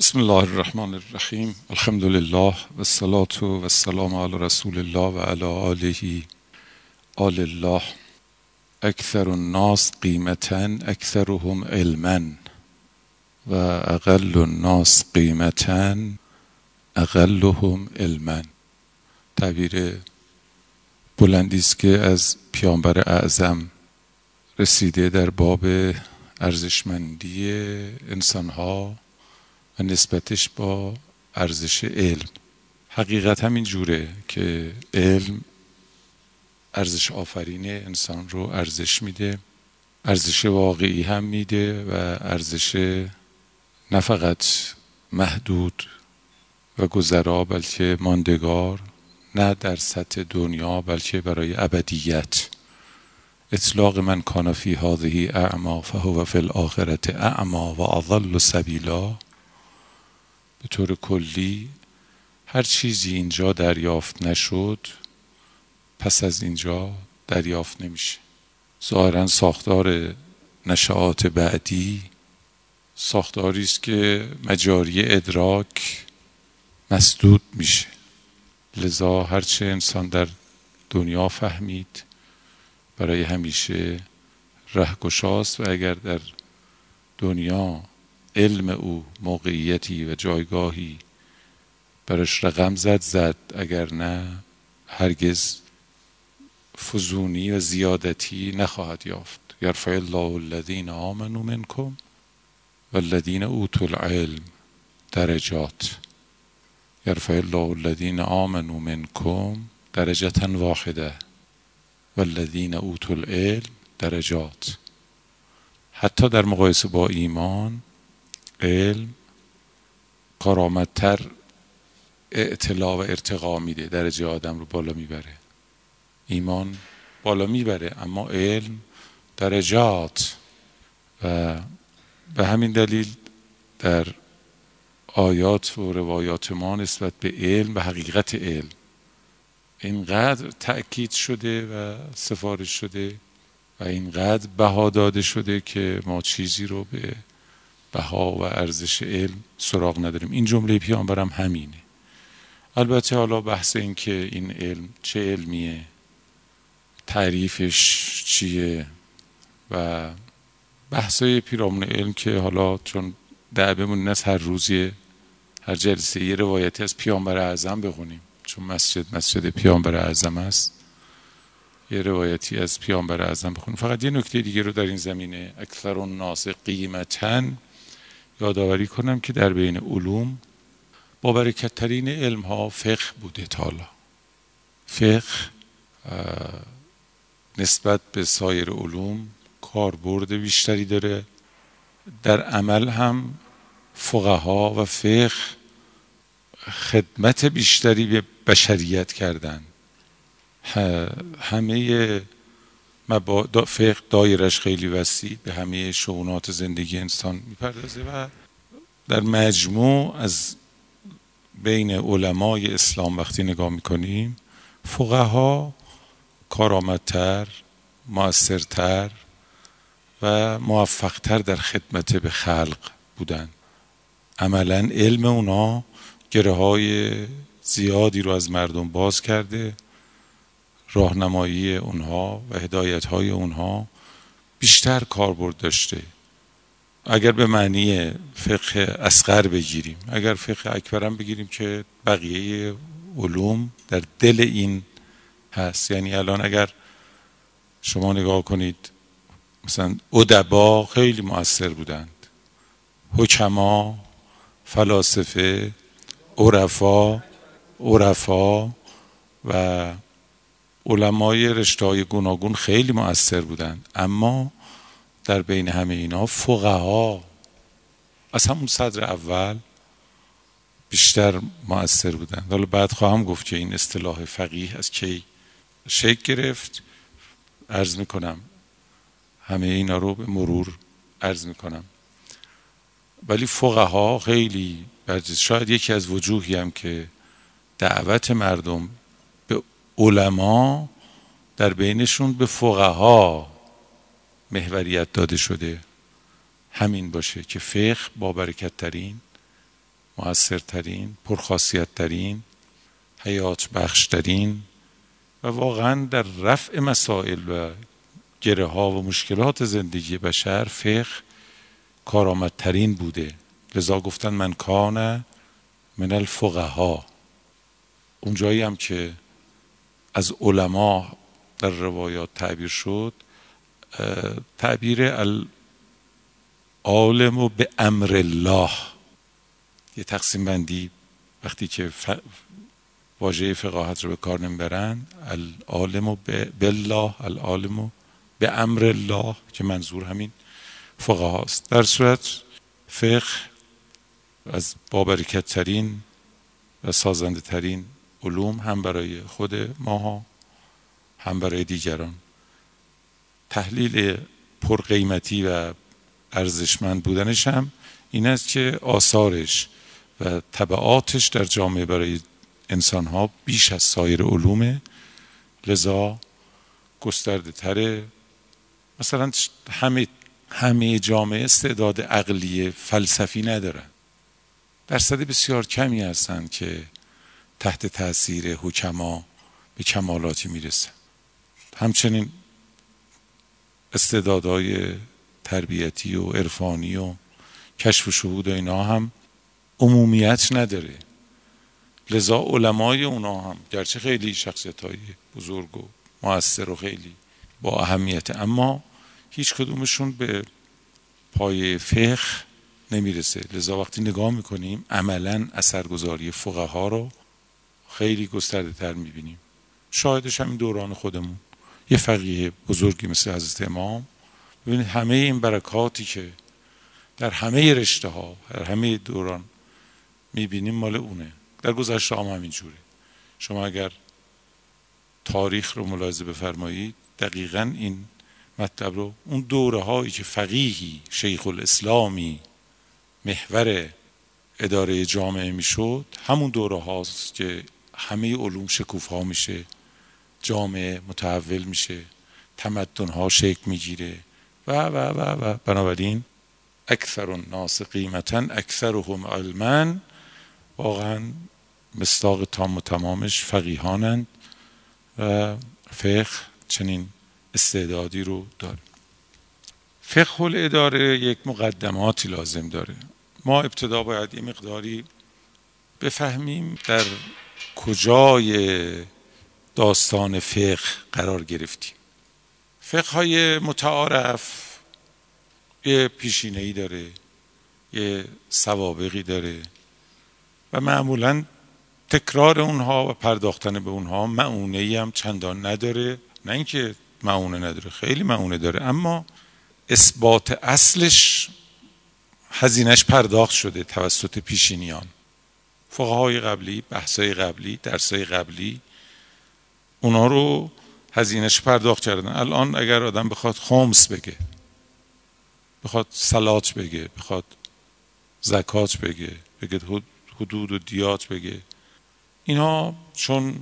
بسم الله الرحمن الرحیم الحمد لله و الصلاة و السلام علی رسول الله و علی آله آل الله اکثر الناس قیمتا اکثرهم علما و اقل الناس قیمتا اقلهم علما تعبیر بلندی است که از پیامبر اعظم رسیده در باب ارزشمندی انسانها و نسبتش با ارزش علم. حقیقت همین جوره که علم ارزش آفرین انسان رو ارزش میده ارزش واقعی هم میده و ارزش نه فقط محدود و گذرا بلکه ماندگار نه در سطح دنیا بلکه برای ابدیت. اطلاق من کان فی هذه اعما فهو فی الاخرت اعما و اضل سبیلا. به طور کلی هر چیزی اینجا دریافت نشد پس از اینجا دریافت نمیشه. ظاهرا ساختار نشعات بعدی ساختاری است که مجاری ادراک مسدود میشه. لذا هرچه انسان در دنیا فهمید برای همیشه رهگشاست و اگر در دنیا علم او موقعیتی و جایگاهی. برش رقم زد زد. اگر نه هرگز فزونی و زیادتی نخواهد یافت. یرفع الله الذین آمنوا منکم والذین اوتوا العلم درجات. یرفع الله الذین آمنوا منکم درجة واحده والذین اوتوا العلم درجات. حتی در مقایسه با ایمان علم کارآمدتر اطلاع و ارتقا میده درجه آدم رو بالا می‌بره. ایمان بالا می‌بره اما علم درجات. و به همین دلیل در آیات و روایات ما نسبت به علم و حقیقت علم اینقدر تأکید شده و سفارش شده و اینقدر بها داده شده که ما چیزی رو به بها و ارزش علم سراغ نداریم. این جمله پیامبرم همینه. البته حالا بحث این که این علم چه علمیه تعریفش چیه و بحثای پیرامون علم که حالا چون دعبمون نست هر روزی هر جلسه یه روایتی از پیامبر اعظم بخونیم. چون مسجد مسجد پیامبر اعظم است. یه روایتی از پیامبر اعظم بخونیم. فقط یه نکته دیگه رو در این زمینه. اکثر الناس قیمتا یادآوری کنم که در بین علوم با برکتترین علم ها فقه بوده تالا فقه نسبت به سایر علوم کاربرد بیشتری داره. در عمل هم فقها و فقه خدمت بیشتری به بشریت کردن. همه فقه دایرش خیلی وسیع به همه شعونات زندگی انسان می‌پردازه و در مجموع از بین علمای اسلام وقتی نگاه می‌کنیم فقها کارآمدتر موثرتر و موفقتر در خدمت به خلق بودن. عملا علم اونا گره های زیادی رو از مردم باز کرده. راهنمایی اونها و هدایت های اونها بیشتر کاربرد داشته. اگر به معنی فقه اسقر بگیریم اگر فقه اکبرم بگیریم که بقیه علوم در دل این هست. یعنی الان اگر شما نگاه کنید مثلا ادبا خیلی مؤثر بودند. حکما فلاسفه عرفا عرفا و علمای رشته های گوناگون خیلی مؤثر بودند اما در بین همه اینا فقها از همون صدر اول بیشتر مؤثر بودند. حالا بعد خواهم گفت که این اصطلاح فقیه از کی شکل گرفت. عرض می‌کنم همه اینا رو به مرور عرض می‌کنم. ولی فقها خیلی شاید یکی از وجوهی هم که دعوت مردم علما در بینشون به فقها محوریت داده شده. همین باشه که فقه با برکت ترین موثرترین پرخاصیتترین حیات بخشترین و واقعا در رفع مسائل و گره ها و مشکلات زندگی بشر فقه کارآمدترین بوده. لذا گفتن من کان من الفقها. اونجایی هم که از علما در روایات تعبیر شد تعبیر العالم به امر الله. یه تقسیم بندی وقتی که واژه فقاهت رو به کار نمی‌برن العالم بالله العالم به امر الله که منظور همین فقه هاست در صورت فقه از بابرکت ترین و سازنده ترین علوم هم برای خود ماها هم برای دیگران. تحلیل پرقیمتی و ارزشمند بودنش هم این است که آثارش و طبعاتش در جامعه برای انسان ها بیش از سایر علومه لذا گسترده تره. مثلا همه همه جامعه استعداد عقلی فلسفی ندارن. درصد بسیار کمی هستند که تحت تاثیر حکما به کمالاتی می‌رسن همچنین استعدادهای تربیتی و عرفانی و کشف و شهود و اینا هم عمومیت نداره. لذا علمای اونا هم گرچه خیلی شخصیت های بزرگ و موثر و خیلی با اهمیت اما هیچ کدومشون به پای فقه نمی‌رسه. لذا وقتی نگاه می‌کنیم عملا اثرگذاری فقه ها رو خیلی گسترده تر می‌بینیم. شاهدش همین دوران خودمون. یه فقیه بزرگی مثل حضرت امام. ببینید همه این برکاتی که در همه رشته ها در همه دوران می‌بینیم مال اونه. در گذشته هم همینجوره. شما اگر تاریخ رو ملاحظه بفرمایید دقیقا این مطلب رو اون دوره هایی که فقیهی شیخ الاسلامی محور اداره جامعه می‌شد همون دوره هاست که همه علوم شکوف ها میشه جامعه متحول میشه تمدن ها شکل می‌گیره و و و و. بنابراین اکثر الناس قیمتا اکثرهم علما واقعا مصداق تام و تمامش فقیهانند و فقه چنین استعدادی رو داره. فقه الاداره یک مقدماتی لازم داره. ما ابتدا باید یه مقداری بفهمیم در کجای داستان فقه قرار گرفتیم؟ فقه های متعارف یه پیشینه ای داره یه سوابقی داره و معمولا تکرار اونها و پرداختن به اونها معونه ای هم چندان نداره. نه اینکه معونه نداره خیلی معونه داره اما اثبات اصلش هزینش پرداخت شده توسط پیشینیان. فقهای قبلی بحثای قبلی درسای قبلی اونا رو هزینش پرداخت کردن. الان اگر آدم بخواد خمس بگه بخواد سلات بگه بخواد زکات بگه بگه حدود و دیات بگه اینا چون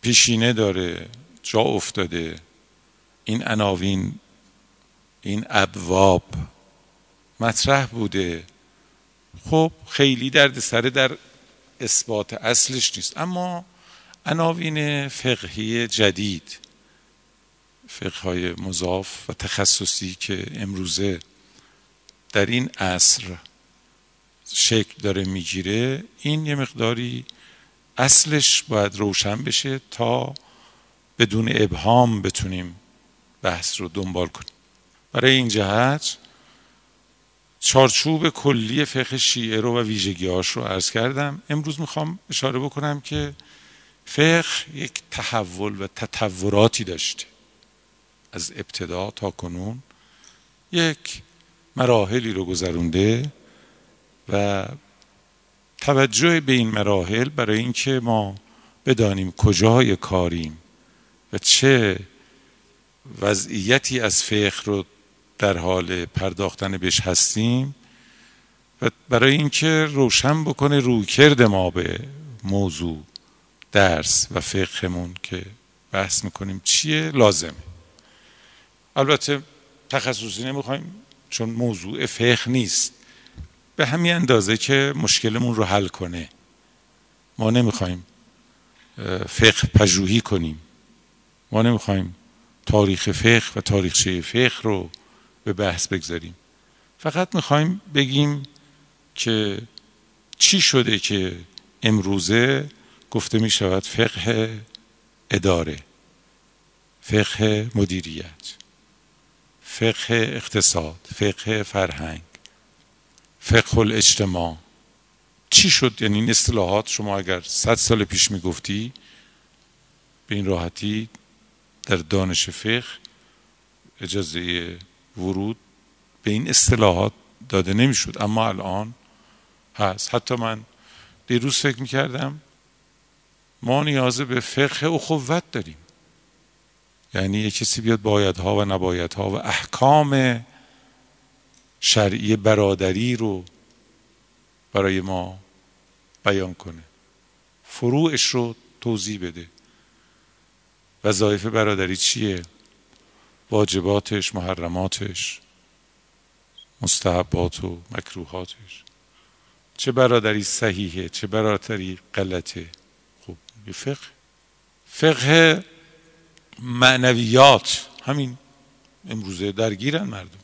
پیشینه داره جا افتاده این عناوین این ابواب مطرح بوده خب خیلی درد سره در اثبات اصلش نیست. اما عناوین فقهی جدید فقه های مضاف و تخصصی که امروزه در این عصر شکل داره می‌گیره این یه مقداری اصلش باید روشن بشه تا بدون ابهام بتونیم بحث رو دنبال کنیم. برای این جهت چارچوب کلی فقه شیعه رو و ویژگیهاش رو عرض کردم. امروز می‌خوام اشاره بکنم که فقه یک تحول و تطوراتی داشته. از ابتدا تا کنون یک مراحلی رو گذرونده و توجه به این مراحل برای اینکه ما بدانیم کجای کاریم و چه وضعیتی از فقه رو در حال پرداختن بهش هستیم و برای اینکه روشن بکنه رویکرد ما به موضوع درس و فقهمون که بحث می‌کنیم چیه لازمه. البته تخصصی نمی‌خوایم چون موضوع فقه نیست. به همین اندازه که مشکلمون رو حل کنه. ما نمی‌خوایم فقه پژوهی کنیم. ما نمی‌خوایم تاریخ فقه و تاریخچه فقه رو به بحث بگذاریم. فقط می‌خوایم بگیم که چی شده که امروزه گفته می شود فقه اداره فقه مدیریت فقه اقتصاد فقه فرهنگ فقه الاجتماع. چی شد؟ یعنی این اصطلاحات شما اگر صد سال پیش می‌گفتی به این راحتی در دانش فقه اجازه ورود به این اصطلاحات داده نمی‌شد. اما الان هست. حتی من دیروز فکر می‌کردم ما نیاز به فقه اخوت داریم. یعنی یه کسی بیاد بایدها و نبایدها و احکام شرعی برادری رو برای ما بیان کنه. فروعش رو توضیح بده. وظایف برادری چیه؟ واجباتش محرماتش مستحبات و مکروهاتش. چه برادری صحیحه چه برادری غلطه. خب یه فقه. فقه معنویات. همین امروزه درگیرن مردم.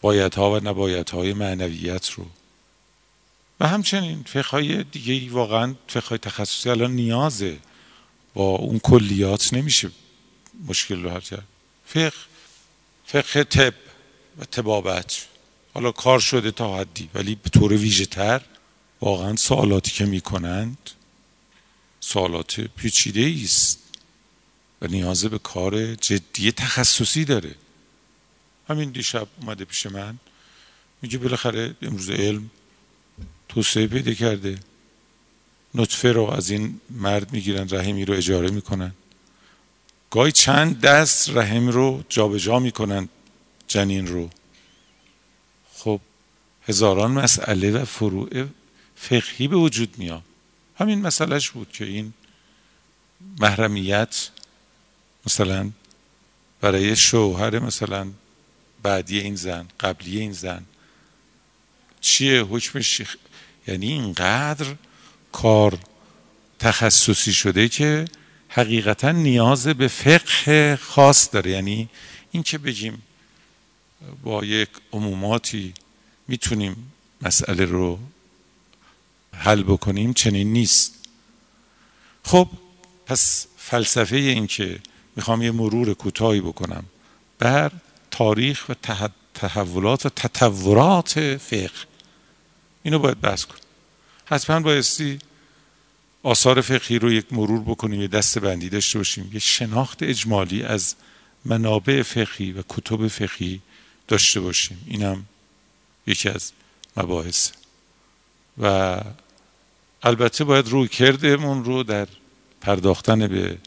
بایدها و نبایدهای معنویت رو. و همچنین فقه های دیگه واقعا فقه های تخصصی الان نیازه. با اون کلیات نمیشه مشکل رو حل کرد. فقه فقه طب و تبابت حالا کار شده تا حدی ولی به طور ویژه تر واقعا سوالاتی که می‌کنند سوالات پیچیده است و نیاز به کار جدی تخصصی داره. همین دیشب اومده پیش من میگه بالاخره امروز علم توسعه پیدا کرده. نطفه رو از این مرد می‌گیرن رحمی رو اجاره می‌کنن. گاهی چند دست رحم رو جابجا جا می‌کنن جنین رو. خب هزاران مسئله و فروع فقهی به وجود میاد. همین مسئلهش بود که این محرمیت مثلا برای شوهر مثلا بعدی این زن قبلی این زن چیه؟ حکمش یعنی اینقدر کار تخصصی شده که حقیقتا نیاز به فقه خاص داره. یعنی این که بگیم؟ با یک عموماتی می‌تونیم مسئله رو حل بکنیم چنین نیست. خب پس فلسفه این که می‌خوام یه مرور کوتاهی بکنم بر تاریخ و تحولات و تطورات فقه. اینو باید بحث کنیم. حتما بایستی آثار فقهی رو یک مرور بکنیم یه دست بندی داشته باشیم. یه شناخت اجمالی از منابع فقهی و کتب فقهی داشته باشیم. اینم یکی از مباحث. و البته باید روی کردمون رو در پرداختن به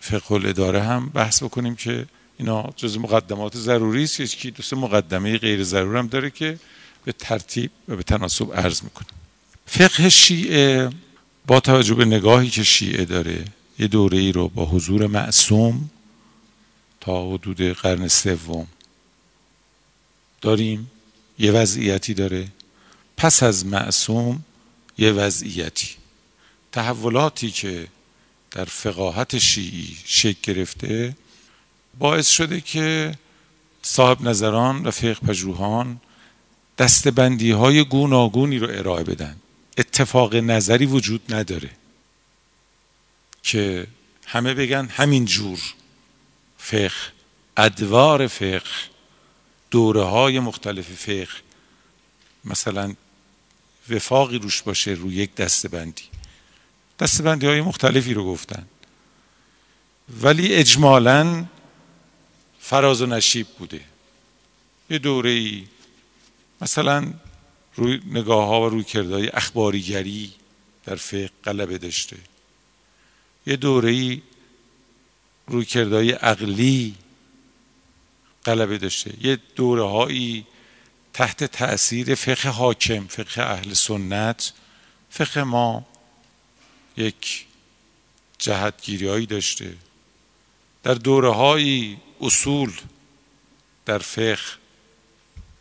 فقه الاداره هم بحث بکنیم که اینا جز مقدمات ضروری است. که دوست مقدمه غیر ضرور هم داره که به ترتیب و به تناسب عرض می‌کنه فقه شیعه با توجه به نگاهی که شیعه داره یه دوره ای رو با حضور معصوم تا حدود قرن سوم داریم. یه وضعیتی داره. پس از معصوم یه وضعیتی. تحولاتی که در فقاهت شیعی شکل گرفته باعث شده که صاحب نظران و فقه پژوهان دستبندی های گوناگونی رو ارائه بدن. اتفاق نظری وجود نداره که همه بگن همین جور فقه ادوار فقه دوره های مختلف فقه. مثلا وفاقی روش باشه روی یک دستبندی. دستبندی های مختلفی رو گفتن. ولی اجمالا فراز و نشیب بوده. یه دوره ای مثلا روی نگاه ها و روی کردهای اخباریگری در فقه غلبه داشته. یه دوره ای روی کردهای عقلی غلبه داشته. یه دوره هایی تحت تاثیر فقه حاکم فقه اهل سنت. فقه ما یک جهتگیری هایی داشته. در دوره های اصول در فقه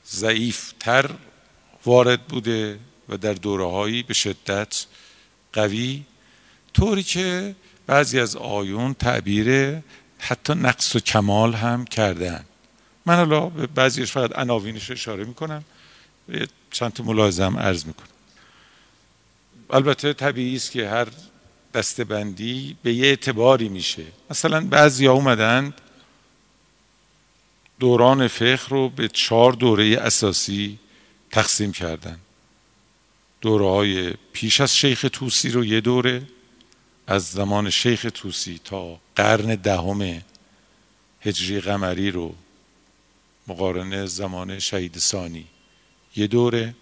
ضعیف تر وارد بوده و در دوره هایی به شدت قوی طوری که بعضی از آیون تعبیر حتی نقص و کمال هم کردن من حالا به بعضیش فقط عناوینش اشاره می‌کنم. چند تا ملاحظم عرض می‌کنم. البته طبیعی است که هر دستبندی به یه اعتباری میشه. مثلا بعضی ها اومدند دوران فقه رو به چهار دوره اساسی تقسیم کردن. دوره های پیش از شیخ توسی رو یه دوره از زمان شیخ توسی تا قرن دهم هجری قمری رو مقارنه زمان شهید ثانی یه دوره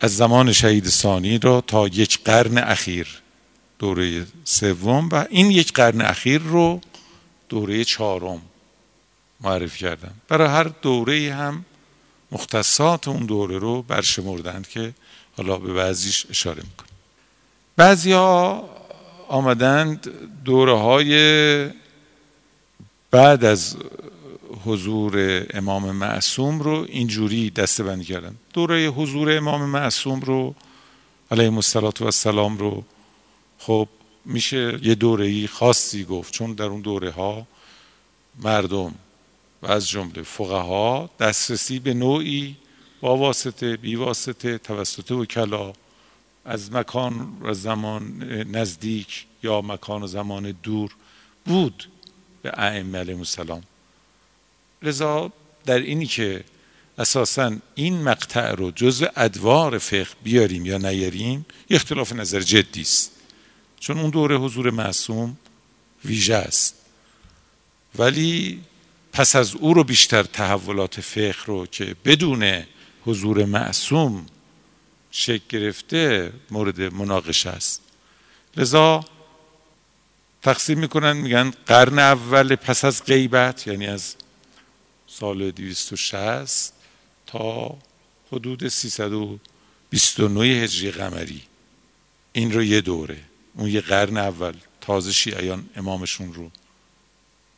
از زمان شهید ثانی را تا یک قرن اخیر دوره سوم و این یک قرن اخیر رو دوره چهارم معرفی کردن. برای هر دوره هم مختصات اون دوره رو برشمردند که حالا به بعضیش اشاره می‌کنم. بعضی ها آمدند دوره های بعد از حضور امام معصوم رو اینجوری دسته بندی کردن دوره حضور امام معصوم رو علیه و السلام رو خب میشه یه دوره خاصی گفت چون در اون دوره ها مردم و از جمله فقها دسترسی به نوعی با واسطه بی واسطه توسط وکلا از مکان و زمان نزدیک یا مکان و زمان دور بود به ائمه علیهم السلام. لذا در اینی که اساسا این مقطع رو جز ادوار فقه بیاریم یا نیاریم اختلاف نظر جدی است. چون اون دوره حضور معصوم ویژه است. ولی پس از او رو بیشتر تحولات فقه رو که بدون حضور معصوم شکل گرفته مورد مناقشه است. لذا تقسیم می‌کنن میگن قرن اول پس از غیبت یعنی از سال 260 تا حدود 329 هجری قمری. این رو یه دوره اون یه قرن اول تازه شیعیان امامشون رو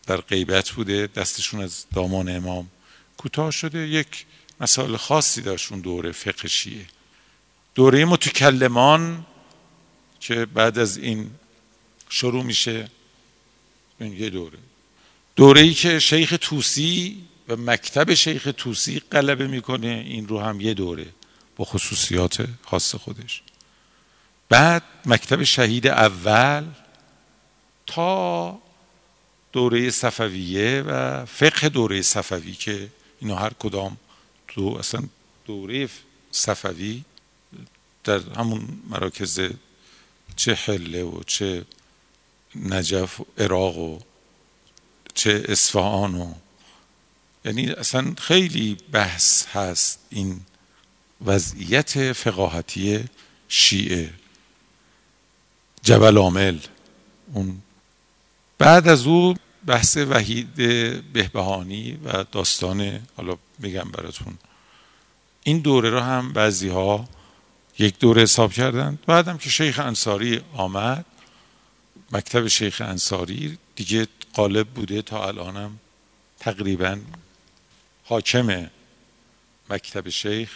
در غیبت بوده دستشون از دامان امام کوتاه شده. یک مسائل خاصی داشت اون دوره فقه شیعه. دوره متکلمان که بعد از این شروع میشه این یه دوره. دوره ای که شیخ توسی و مکتب شیخ توسی غلبه می‌کنه این رو هم یه دوره با خصوصیات خاص خودش. بعد مکتب شهید اول تا دوره صفویه و فقه دوره صفوی که اینا هر کدام تو اصلا دوره صفوی در همون مراکز چه حله و چه نجف و عراق و چه اصفهان و یعنی اصلا خیلی بحث هست این وضعیت فقاهتی شیعه. جبل عامل اون بعد از او بحث وحید بهبهانی و داستان حالا میگم براتون. این دوره رو هم بعضی ها یک دوره حساب کردند بعدم که شیخ انصاری آمد مکتب شیخ انصاری دیگه قالب بوده تا الانم تقریبا حاکم مکتب شیخ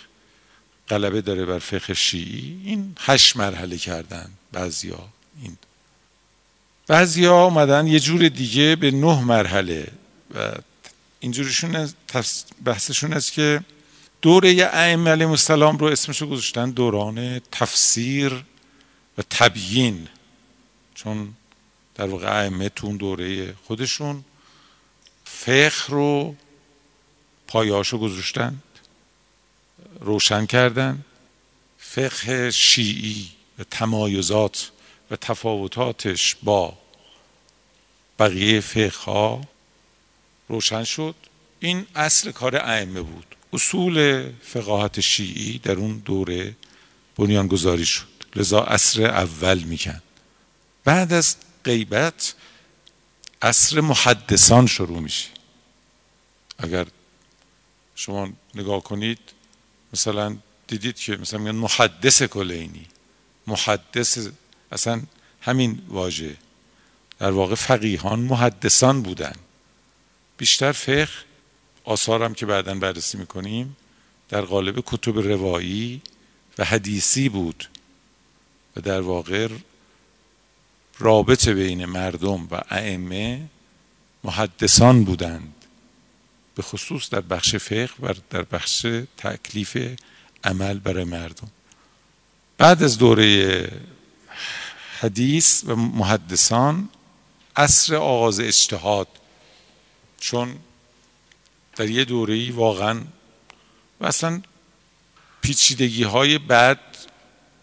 غلبه داره بر فقه شیعی. این هشت مرحله کردن بعضیا این بعضیا آمدن یه جور دیگه به نه مرحله و اینجورشون بحثشون است که دوره ائمه علیهم السلام رو اسمشو گذاشتن دوران تفسیر و تبیین. چون در واقع ائمه تو اون دوره خودشون فقه رو پایاشو گذاشتن روشن کردن. فقه شیعی و تمایزات و تفاوتاتش با بقیه فقه روشن شد. این اصل کار ائمه بود. اصول فقاهت شیعی در اون دوره بنیان گذاری شد. لذا اصر اول میکن بعد از غیبت اصر محدثان شروع میشه. اگر شما نگاه کنید مثلا دیدید که مثلا میگن محدث کلینی. محدث اصلا همین واژه. در واقع فقیهان محدثان بودن. بیشتر فقه آثارم که بعدا بررسی می‌کنیم در قالب کتب روایی و حدیثی بود و در واقع رابطه بین مردم و ائمه محدثان بودند. به خصوص در بخش فقه و در بخش تکلیف عمل برای مردم. بعد از دوره حدیث و محدثان عصر آغاز اجتهاد. چون در یه دوره واقعا و اصلا پیچیدگی های بد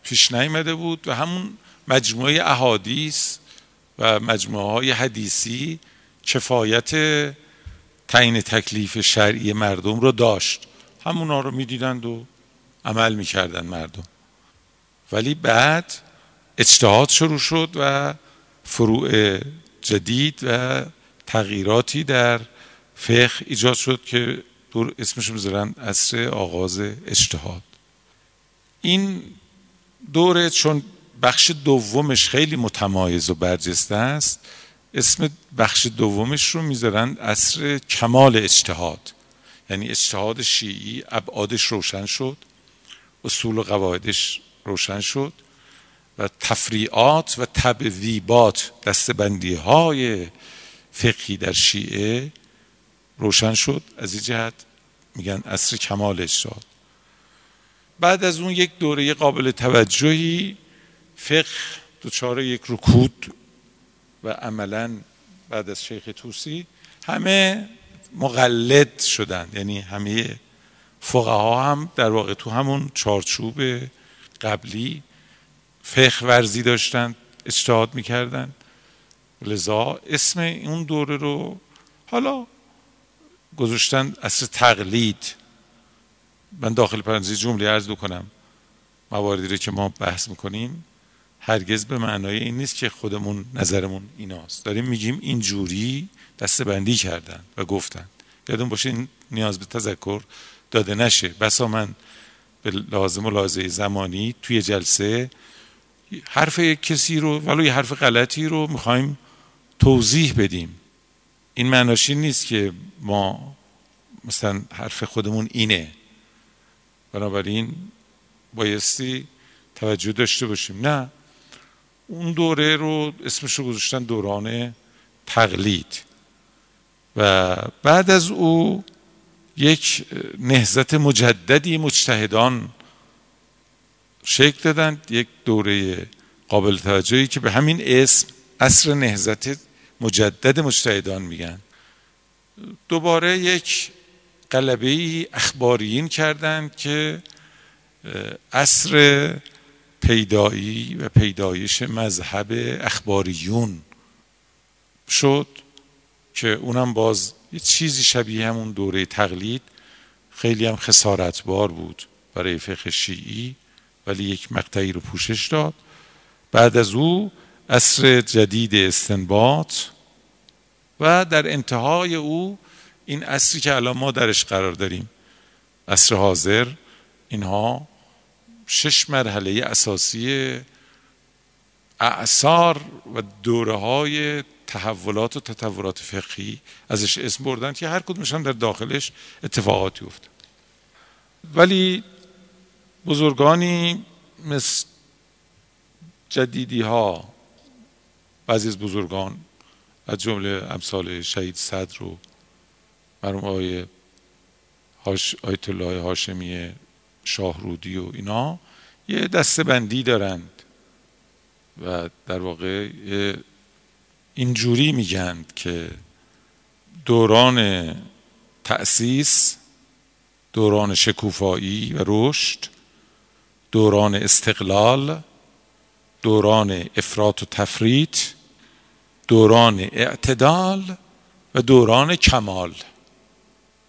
پیش نیامده بود و همون مجموعه احادیث و مجموعه های حدیثی کفایت تعیین تکلیف شرعی مردم رو داشت. همونا رو می‌دیدند و عمل می‌کردن مردم. ولی بعد اجتهاد شروع شد و فروع جدید و تغییراتی در فقه ایجاد شد که دور اسمش می‌ذارن عصر آغاز اجتهاد. این دوره چون بخش دومش خیلی متمایز و برجسته است اسم بخش دومش رو می‌ذارن عصر کمال اجتهاد. یعنی اجتهاد شیعی ابعادش روشن شد اصول و قواعدش روشن شد. و تفریعات و تبویبات دستبندی های فقهی در شیعه روشن شد. از این جهت میگن عصر کمال اجتهاد بعد از اون یک دوره قابل توجهی فقه دچار یک رکود و عملا بعد از شیخ توسی همه مقلد شدند یعنی همه فقها هم در واقع تو همون چارچوب قبلی فقه ورزی داشتند اجتهاد می‌کردند لذا اسم اون دوره رو حالا گذاشتن اصل تقلید. من داخل پرانتزی جمله عرض بکنم. مواردی رو که ما بحث می‌کنیم هرگز به معنای این نیست که خودمون نظرمون ایناست. داریم میگیم این جوری دسته بندی کردن و گفتن. یادون باشه این نیاز به تذکر داده نشه. بسا من به لازم و لازه زمانی توی جلسه حرف یک کسی رو ولو یه حرف غلطی رو می‌خوایم توضیح بدیم. این معناشی نیست که ما مثلا حرف خودمون اینه. بنابراین بایستی توجه داشته باشیم. نه. اون دوره رو اسمش رو گذاشتن دوران تقلید. و بعد از او یک نهزت مجددی مجتهدان شکل دادن یک دوره قابل توجهی که به همین اسم اصر نهزت مجدد مجتهدان میگن. دوباره یک قلبه اخباریین کردند که اصر پیدایی و پیدایش مذهب اخباریون شد که اونم باز یه چیزی شبیه همون دوره تقلید. خیلی هم خسارتبار بود برای فقه شیعی. ولی یک مقطعی رو پوشش داد. بعد از او عصر جدید استنباط و در انتهای او این عصری که الان ما درش قرار داریم عصر حاضر اینها شش مرحله اساسی اعثار و دوره های تحولات و تطورات فقهی ازش اسم بردن که هر کدومشان در داخلش اتفاقاتی افتاد. ولی بزرگانی مثل جدیدی ها بعضی از بزرگان از جمله امثال شهید صدر و مرحوم آقای آیت الله هاشمی شاهرودی و اینا یه دسته بندی دارند و در واقع اینجوری میگند که دوران تأسیس دوران شکوفایی و رشد دوران استقلال دوران افراط و تفریط دوران اعتدال و دوران کمال.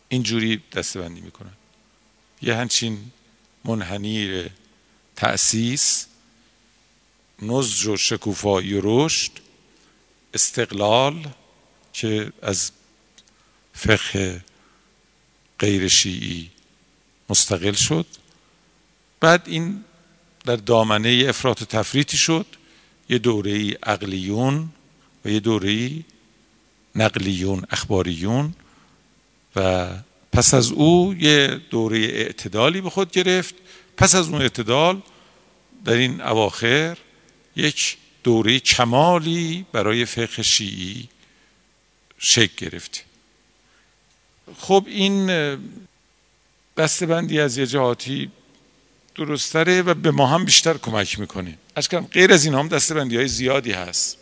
اینجوری دستبندی می‌کنن. یه همچین منحنی تأسیس نزج و شکوفایی و رشد استقلال که از فقه غیر شیعی مستقل شد. بعد این در دامنه افراط و تفریطی شد. یه دوره عقلیون و یه دوره نقلیون اخباریون. و پس از او یه دوره اعتدالی به خود گرفت. پس از اون اعتدال در این اواخر یک دوره کمالی برای فقه شیعی شکل گرفت. خب این دستبندی از یه جهاتی درستره و به ما هم بیشتر کمک می‌کنه. از غیر از این هم دستبندی های زیادی هست.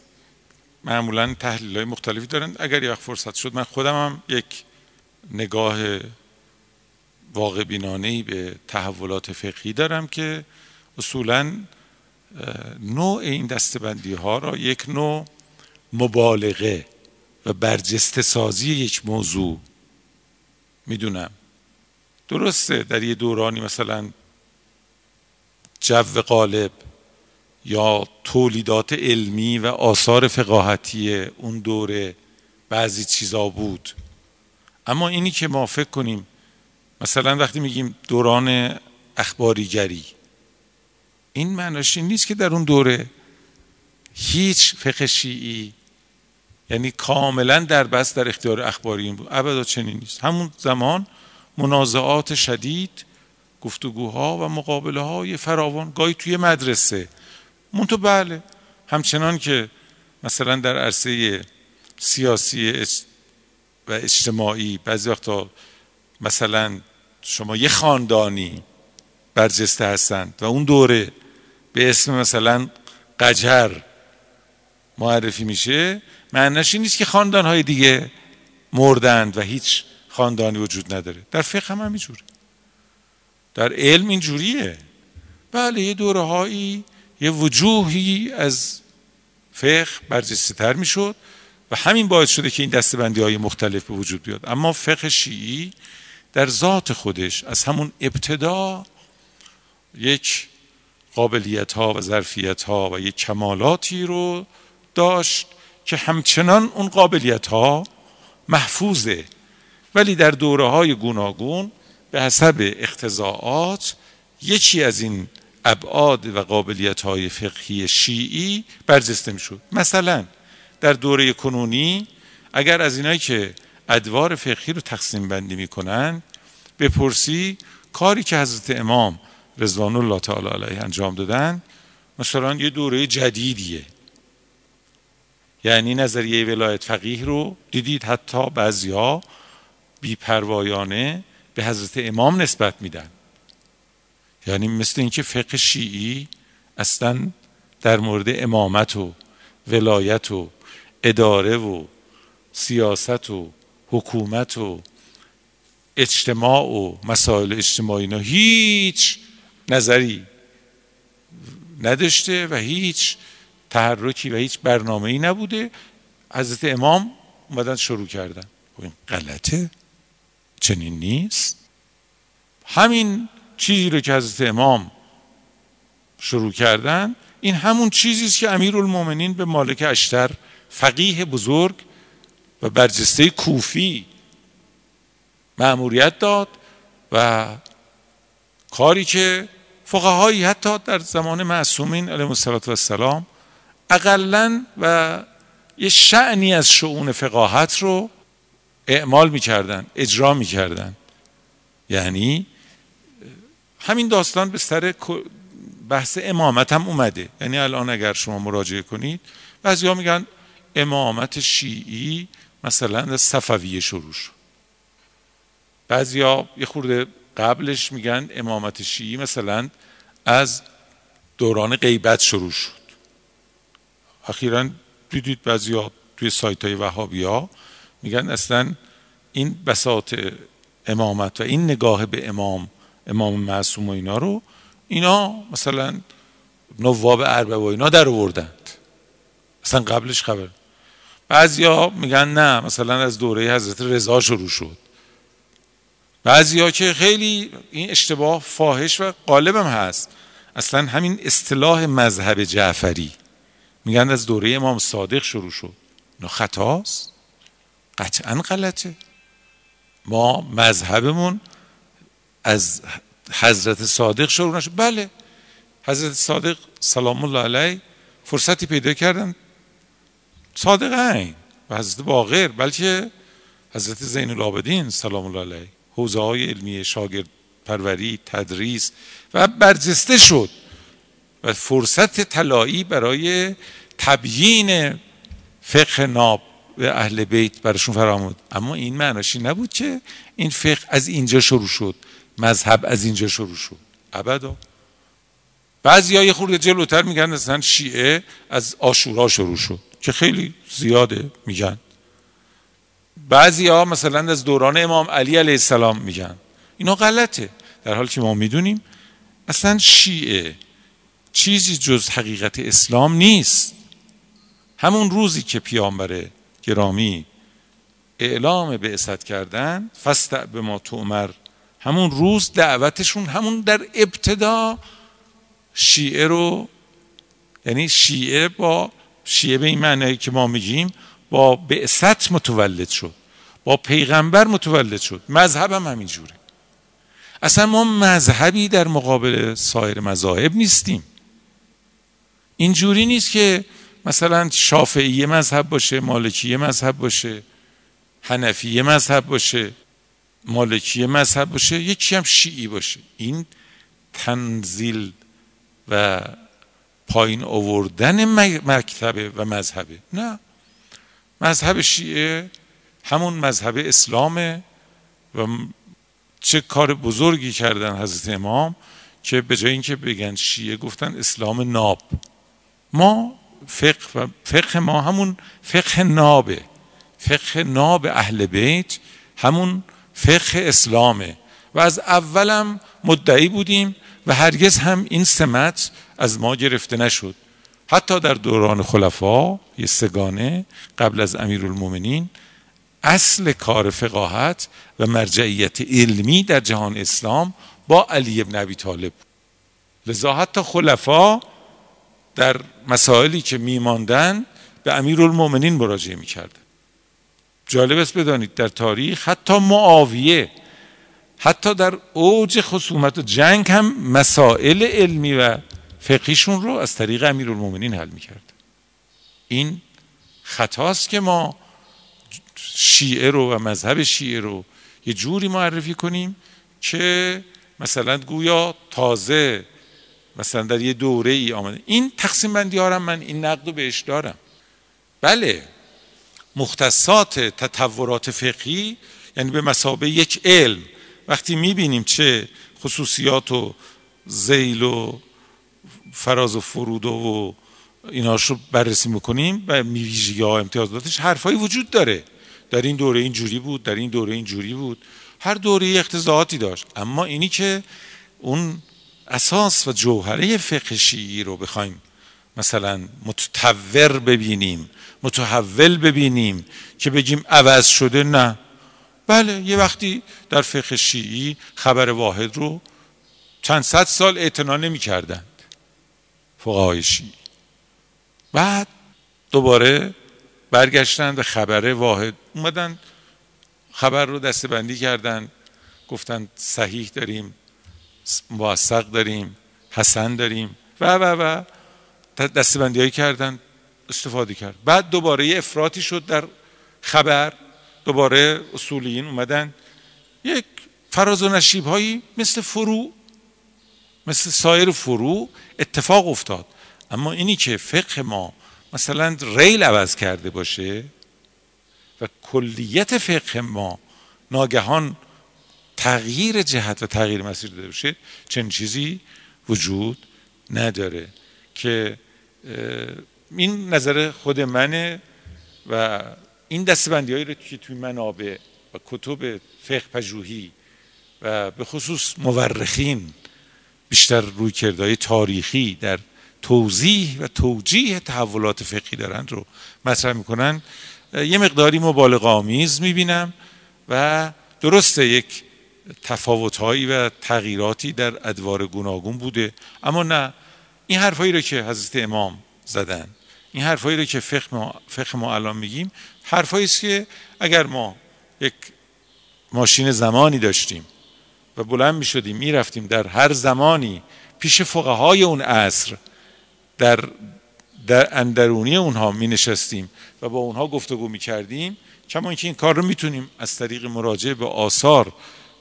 معمولا تحلیل های مختلفی دارن. اگر یک فرصت شد من خودم هم یک نگاه واقع بینانه به تحولات فقهی دارم که اصولا نوع این دستبندی ها را یک نوع مبالغه و برجسته سازی یک موضوع می‌دونم. درسته در یه دورانی مثلا جو غالب یا تولیدات علمی و آثار فقاهتی اون دوره بعضی چیزا بود. اما اینی که ما فکر کنیم مثلا وقتی میگیم دوران اخباریگری این معناش این نیست که در اون دوره هیچ فقه شیعی یعنی کاملا در بس در اختیار اخباری بود. ابدا چنین نیست. همون زمان منازعات شدید گفتگوها و مقابله های فراوان گاهی توی مدرسه. منتو بله. همچنان که مثلا در عرصه سیاسی و اجتماعی بعضی وقتا مثلا شما یه خاندانی برجسته هستند و اون دوره به اسم مثلا قجر معرفی میشه معنیش این نیست که خاندانهای دیگه مردند و هیچ خاندانی وجود نداره. در فقه هم همینجوره. در علم اینجوریه. بله یه دوره هایی یه وجوهی از فقه برجسته تر می‌شد و همین باعث شده که این دستبندی های مختلف به وجود بیاد. اما فقه شیعی در ذات خودش از همون ابتدا یک قابلیت ها و ظرفیت ها و یک کمالاتی رو داشت که همچنان اون قابلیت ها محفوظه. ولی در دوره های گوناگون به حسب اقتضاعات یکی از این ابعاد و قابلیت های فقهی شیعی برجسته می شود مثلا در دوره کنونی اگر از اینایی که ادوار فقهی رو تقسیم بندی می‌کنن بپرسی کاری که حضرت امام رضوان الله تعالی علیه انجام دادن مثلا یه دوره جدیدیه. یعنی نظریه ولایت فقیه رو دیدید حتی بعضیا بیپروایانه به حضرت امام نسبت میدن. یعنی مثل اینکه فقه شیعی اصلا در مورد امامت و ولایت و اداره و سیاست و حکومت و اجتماع و مسائل اجتماعی اینا هیچ نظری نداشته و هیچ تحرکی و هیچ برنامه ای نبوده. حضرت امام اومدن شروع کردن. خب این غلطه. چنین نیست؟ همین چیزی رو که حضرت امام شروع کردن این همون چیزی است که المومنین به مالک اشتر فقیه بزرگ و برجسته کوفی معموریت داد و کاری که فقهایی حتی در زمان معصومین علیهم السلام اقلا و یه شعنی از شعون فقاهت رو اعمال می‌کردن اجرا می‌کردن. یعنی همین داستان به سر بحث امامت هم اومده. یعنی الان اگر شما مراجعه کنید بعضی ها میگن امامت شیعی مثلا از صفویه شروع شد. بعضی ها یه خورده قبلش میگن امامت شیعی مثلا از دوران غیبت شروع شد. اخیرا دیدید بعضی ها توی سایت های وحابی ها میگن اصلا این بساط امامت و این نگاه به امام امام معصوم و اینا رو اینا مثلا نواب اربع و اینا در آوردند. اصلا قبلش خبر. بعضیا میگن نه مثلا از دوره حضرت رضا شروع شد. بعضیا که خیلی این اشتباه فاحش و غالبم هست. اصلا همین اصطلاح مذهب جعفری. میگن از دوره امام صادق شروع شد. نه خطاست. قطعا غلطه. ما مذهبمون از حضرت صادق شروع نشد بله حضرت صادق سلام الله علیه فرصتی پیدا کردن. صادق این و حضرت باقر. بلکه حضرت زین العابدین سلام الله علیه. حوزه های علمی شاگرد پروری تدریس و برجسته شد. و فرصت طلایی برای تبیین فقه ناب و اهل بیت براشون فرامود اما این معناشی نبود که این فقه از اینجا شروع شد. مذهب از اینجا شروع شد. ابدا. بعضی های خورده جلوتر میگن مثلا شیعه از آشورا شروع شد که خیلی زیاده میگن. بعضی ها مثلا از دوران امام علی علیه السلام میگن. اینا غلطه. در حالی که ما می‌دونیم اصلا شیعه چیزی جز حقیقت اسلام نیست. همون روزی که پیامبر گرامی. اعلام بعثت کردن فست به ما تومر همون روز دعوتشون همون در ابتدا شیعه رو یعنی شیعه با شیعه به این معنی که ما میگیم با بعثت متولد شد با پیغمبر متولد شد. مذهب هم همینجوره. اصلا ما مذهبی در مقابل سایر مذاهب نیستیم. اینجوری نیست که مثلا شافعی مذهب باشه مالکی مذهب باشه حنفی مذهب باشه مالکی مذهب باشه یکی هم شیعی باشه. این تنزیل و پایین آوردن مکتبه و مذهبه. نه. مذهب شیعه همون مذهب اسلامه و چه کار بزرگی کردن حضرت امام که به جای اینکه بگن شیعه گفتن اسلام ناب. ما فقه و فقه ما همون فقه نابه. فقه ناب اهل بیت همون فقه اسلامه. و از اولم مدعی بودیم و هرگز هم این سمت از ما گرفته نشد. حتی در دوران خلفا یه سگانه قبل از امیرالمومنین اصل کار فقاهت و مرجعیت علمی در جهان اسلام با علی ابن ابی طالب لذا حتی خلفا در مسائلی که میماندن به امیرالمومنین مراجعه می‌کردن. جالب است بدانید در تاریخ حتی معاویه حتی در اوج خصومت و جنگ هم مسائل علمی و فقهیشون رو از طریق امیرالمومنین حل می‌کرد. این خطاست که ما شیعه رو و مذهب شیعه رو یه جوری معرفی کنیم که مثلا گویا تازه مثلا در یه دوره ای آمده. این تقسیم بندی ها من این نقد بهش دارم. بله مختصات تطورات فقهی یعنی به مسابه یک علم. وقتی می‌بینیم چه خصوصیات و زیل و فراز و فرود و ایناش رو بررسی می‌کنیم و میویژگی ها امتیازاتش حرفایی وجود داره. در این دوره اینجوری بود در این دوره اینجوری بود. هر دوره اختزاعاتی داشت. اما اینی که اون اساس و جوهره فقه شیعی رو بخوایم مثلا متطور ببینیم متحول ببینیم که بگیم عوض شده نه. بله یه وقتی در فقه شیعی خبر واحد رو چند صد سال اعتنا نمی کردند فقهای شیعی. بعد دوباره برگشتن به خبر واحد اومدن خبر رو دستبندی کردن گفتن صحیح داریم. موثق داریم حسن داریم و و و. دستبندی هایی کردن استفاده کرد بعد دوباره یه افراطی شد در خبر. دوباره اصولیین اومدن. یک فراز و نشیب هایی مثل فرو مثل سایر فرو اتفاق افتاد. اما اینی که فقه ما مثلا ریل عوض کرده باشه و کلیت فقه ما ناگهان تغییر جهت و تغییر مسیر داده باشه چنین چیزی وجود نداره که این نظر خود منه و این دستبندی هایی رو که توی منابع و کتب فقه پژوهی و به خصوص مورخین بیشتر روی کردهای تاریخی در توضیح و توجیه تحولات فقهی دارند رو مطرح می‌کنن یه مقداری مبالغه آمیز می‌بینم و درسته یک تفاوتهایی و تغییراتی در ادوار گوناگون بوده. اما نه این حرفایی رو که حضرت امام زدن این حرفایی رو که فقه ما, فقه ما الان میگیم حرفایی است که اگر ما یک ماشین زمانی داشتیم و بلند می‌شدیم می‌رفتیم در هر زمانی پیش فقهای اون عصر در در اندرونی اونها می نشستیم و با اونها گفتگو می کردیم کما اینکه این کار رو می‌تونیم از طریق مراجعه به آثار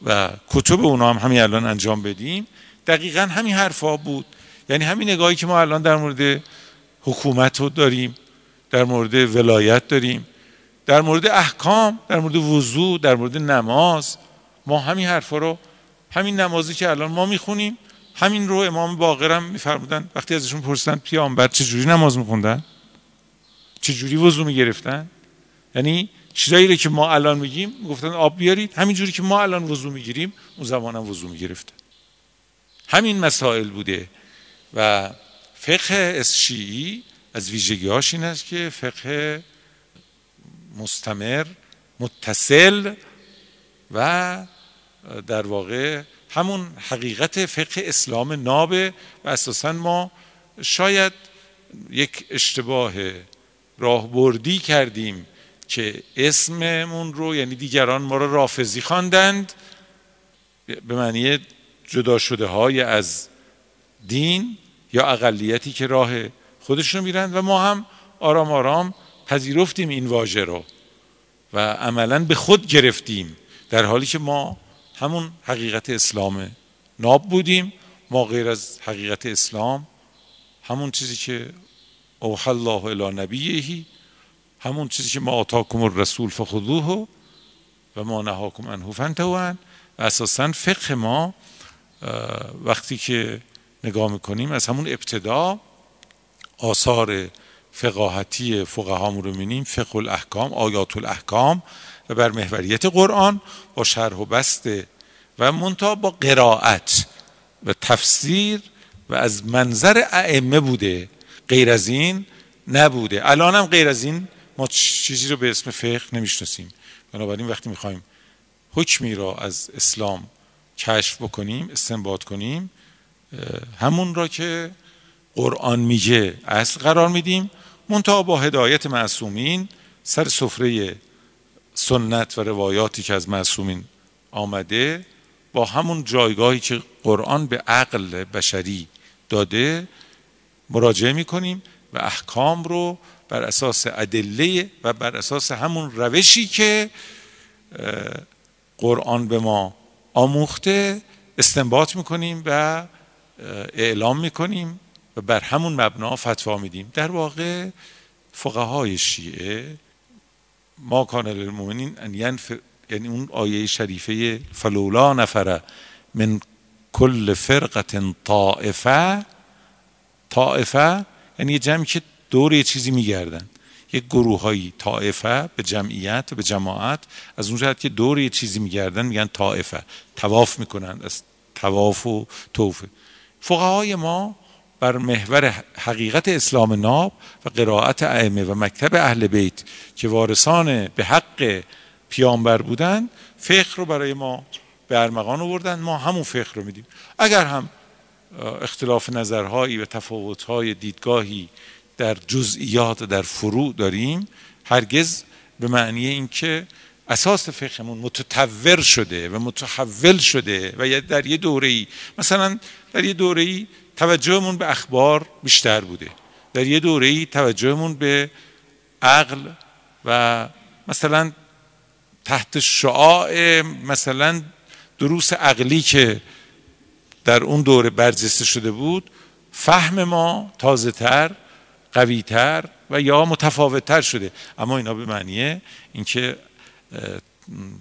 و کتب اونا هم همین الان انجام بدیم. دقیقا همین حرفا بود. یعنی همین نگاهی که ما الان در مورد حکومت رو داریم در مورد ولایت داریم در مورد احکام در مورد وضوع در مورد نماز ما همین حرفا رو همین نمازی که الان ما می‌خونیم همین رو امام باقرم میفرمودن. وقتی ازشون پرسیدن پیامبر چه جوری نماز میخوندن؟ چه جوری وضو می‌گرفتن؟ یعنی چیزایی رو که ما الان میگیم گفتن آب بیارید. همین جوری که ما الان وضو می‌گیریم اون زمان هم وضو می‌گرفتن همین مسائل بوده و فقه شیعی از ویژگیهاش این است که فقه مستمر متصل و در واقع همون حقیقت فقه اسلام نابه و اساسا ما شاید یک اشتباه راهبردی کردیم که اسممون رو یعنی دیگران ما رو رافضی خواندند. به معنی جدا شده های از دین یا اقلیتی که راه خودشون میرند و ما هم آرام آرام پذیرفتیم این واژه رو و عملا به خود گرفتیم در حالی که ما همون حقیقت اسلام ناب بودیم. ما غیر از حقیقت اسلام همون چیزی که اوحى الله الی نبیهی همون چیزی که ما آتاکم الرسول فخذوه و ما نهاکم عنه فانتهوا و اساسا فقه ما وقتی که نگاه می‌کنیم از همون ابتدا آثار فقاهتی فقهامون رو می‌بینیم فقه الاحکام آیات الاحکام و بر محوریت قرآن با شرح و بسته و منتها با قرائت و تفسیر و از منظر ائمه بوده. غیر از این نبوده. الان هم غیر از این ما چیزی رو به اسم فقه نمی‌شناسیم. بنابراین وقتی می‌خوایم حکمی را از اسلام کشف بکنیم استنباط کنیم همون را که قرآن میگه اصل قرار میدیم منتها با هدایت معصومین سر سفره سنت و روایاتی که از معصومین آمده با همون جایگاهی که قرآن به عقل بشری داده مراجعه می‌کنیم و احکام رو بر اساس ادله و بر اساس همون روشی که قرآن به ما آموخته استنباط می‌کنیم و اعلام می‌کنیم و بر همون مبنا فتوا میدیم. در واقع فقهای شیعه ما کان للمؤمنین ان یعنی اون آیه شریفه فلولا نفره من کل فرقت طائفه طائفه یعنی جمعی که دور یه چیزی میگردن. یک گروه های طائفه به جمعیت به جماعت از اون جهت که دور یه چیزی میگردن میگن طائفه. تواف می‌کنن. از تواف و توفه فقهای ما بر محور حقیقت اسلام ناب و قرائت ائمه و مکتب اهل بیت که وارثان به حق پیامبر بودن فقه رو برای ما به ارمغان آوردن. ما همون فقه رو میدیم. اگر هم اختلاف نظرهایی و تفاوتهای دیدگاهی در جزئیات در فروع داریم. هرگز به معنی اینکه اساس فقهمون متطور شده و متحول شده و در یه دوره ای مثلا در یه دوره ای توجهمون به اخبار بیشتر بوده. در یه دوره ای توجهمون به عقل و مثلا تحت شعاع مثلا دروس عقلی که در اون دوره برجسته شده بود فهم ما تازه تر قوی تر و یا متفاوت تر شده. اما اینا به معنیه اینکه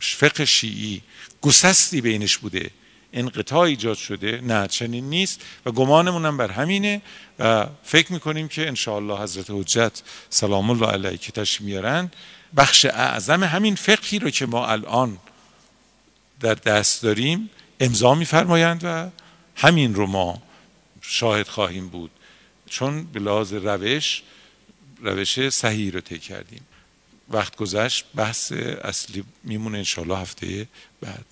فقه شیعی گسستی بینش بوده. انقطاع ایجاد شده. نه چنین نیست و گمانمون بر همینه و فکر می‌کنیم که انشاءالله حضرت حجت سلام الله علیه که تشریف میارن بخش اعظم همین فقهی رو که ما الان در دست داریم امضا میفرمایند و همین رو ما شاهد خواهیم بود. چون به لحاظ روش روش صحیح رو طی کردیم. وقت گذشت بحث اصلی میمونه انشاءالله هفته بعد.